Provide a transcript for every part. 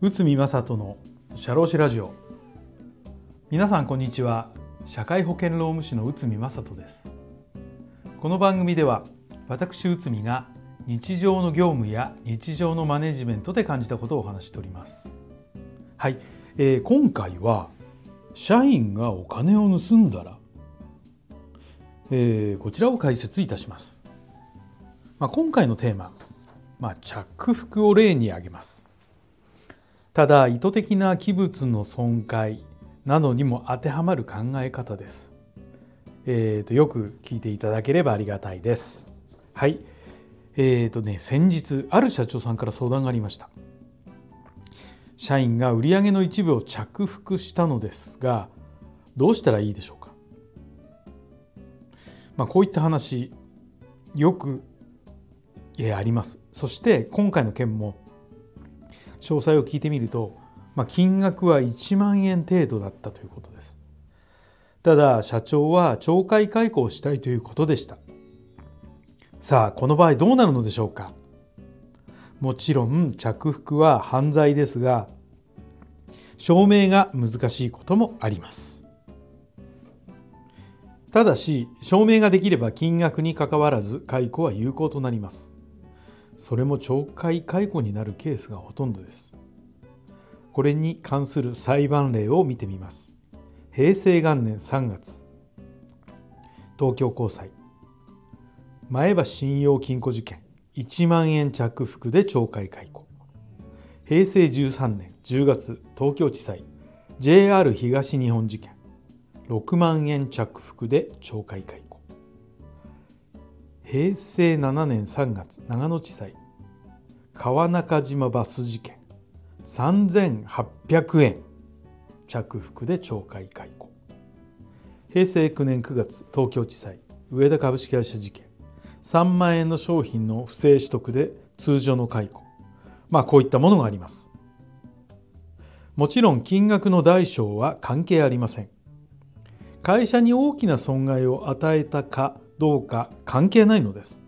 宇見正人の社労士ラジオ。皆さんこんにちは。社会保険労務士の宇見正人です。この番組では私宇見が日常の業務や日常のマネジメントで感じたことをお話しております。はい、えー、今回は社員がお金を盗んだら、えー、こちらを解説いたします、まあ、今回のテーマ、まあ、着服を例に挙げますただ意図的な器物の損壊などにも当てはまる考え方です。えーと、よく聞いていただければありがたいです。はい。えーとね、先日ある社長さんから相談がありました。社員が売上の一部を着服したのですがどうしたらいいでしょうか、まあ、こういった話よくえありますそして今回の件も詳細を聞いてみると、まあ、金額は1万円程度だったということです。ただ社長は懲戒解雇をしたいということでした。さあこの場合どうなるのでしょうかもちろん着服は犯罪ですが証明が難しいこともあります。ただし証明ができれば金額にかかわらず解雇は有効となります。それも懲戒解雇になるケースがほとんどです。これに関する裁判例を見てみます。平成元年3月、東京高裁、前橋信用金庫事件、1万円着服で懲戒解雇。平成13年10月、東京地裁、JR 東日本事件、6万円着服で懲戒解雇。平成7年3月長野地裁。川中島バス事件。3800円。着服で懲戒解雇。平成9年9月東京地裁。上田株式会社事件。3万円の商品の不正取得で通常の解雇。まあこういったものがあります。もちろん金額の大小は関係ありません。会社に大きな損害を与えたかどうか関係ないのです。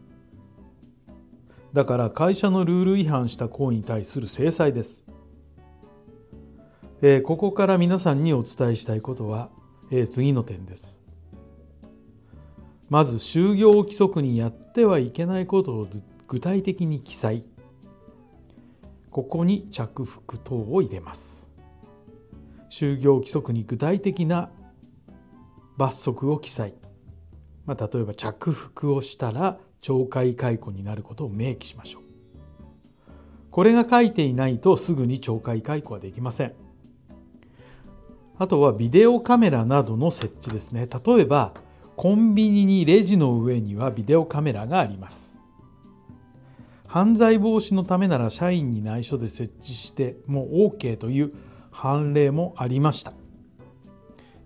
だから会社のルール違反した行為に対する制裁です、えー、ここから皆さんにお伝えしたいことは、えー、次の点です。まず就業規則にやってはいけないことを具体的に記載。ここに着服等を入れます。就業規則に具体的な罰則を記載。まあ、例えば着服をしたら懲戒解雇になることを明記しましょう。これが書いていないとすぐに懲戒解雇はできません。あとはビデオカメラなどの設置ですね。例えばコンビニにレジの上にはビデオカメラがあります。犯罪防止のためなら社員に内緒で設置しても OK という判例もありました。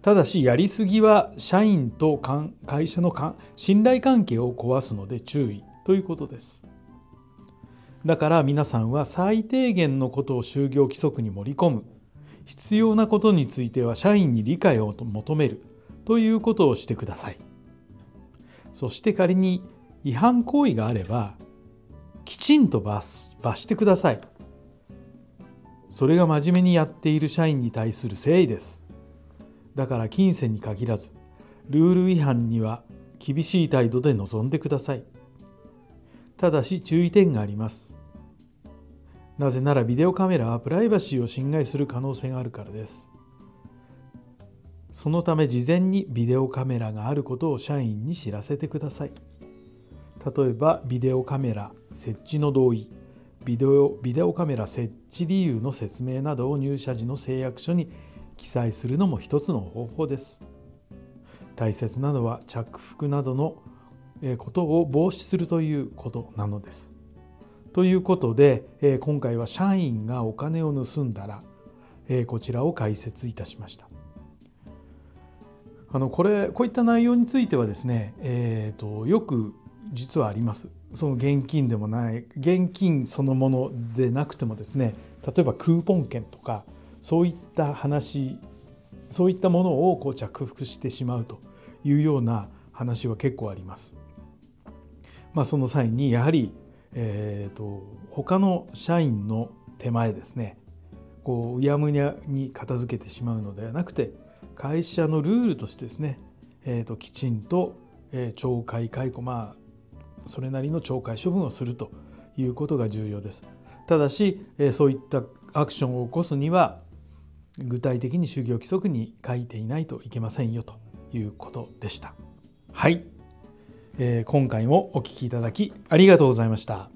ただしやりすぎは社員と会社の信頼関係を壊すので注意ということです。だから皆さんは最低限のことを就業規則に盛り込む。必要なことについては社員に理解を求めるということをしてください。そして仮に違反行為があればきちんと罰罰してください。それが真面目にやっている社員に対する誠意です。だから金銭に限らずルール違反には厳しい態度で臨んでください。ただし注意点があります。なぜならビデオカメラはプライバシーを侵害する可能性があるからです。そのため事前にビデオカメラがあることを社員に知らせてください。例えばビデオカメラ設置の同意。ビデオビデオカメラ設置理由の説明などを入社時の誓約書に記載するのも一つの方法です。大切なのは着服などのことを防止するということなのです。ということで今回は社員がお金を盗んだらこちらを解説いたしました。あのこれこういった内容についてはですね、えーと、よく実はあります。その現金でもない現金そのものでなくてもですね例えばクーポン券とかそういった話そういったものをこう着服してしまうというような話は結構あります。まあ、その際にやはり、えーと、他の社員の手前ですねこううやむやに片付けてしまうのではなくて会社のルールとしてですね、えーと、きちんと、えー、懲戒解雇まあそれなりの懲戒処分をするということが重要です。ただし、えー、そういったアクションを起こすには具体的に就業規則に書いていないといけませんよということでした。はい、えー、今回もお聴きいただきありがとうございました。